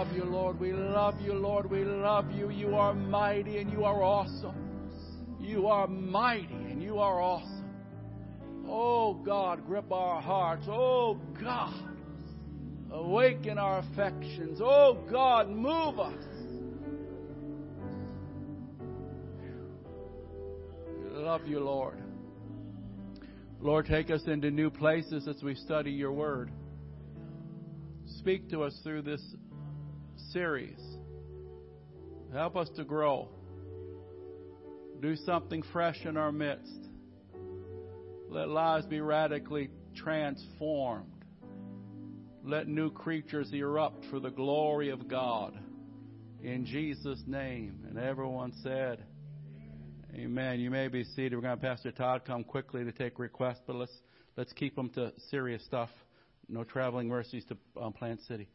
love you, Lord. We love you, Lord. We love you. You are mighty and you are awesome. You are mighty and you are awesome. Oh God, grip our hearts. Oh God, awaken our affections. Oh God, move us. Love you, Lord. Lord, take us into new places as we study your word. Speak to us through this series. Help us to grow. Do something fresh in our midst. Let lives be radically transformed. Let new creatures erupt for the glory of God. In Jesus' name. And everyone said, Amen. You may be seated. We're going to have Pastor Todd come quickly to take requests, but let's let's keep them to serious stuff. No traveling mercies to um, Plant City.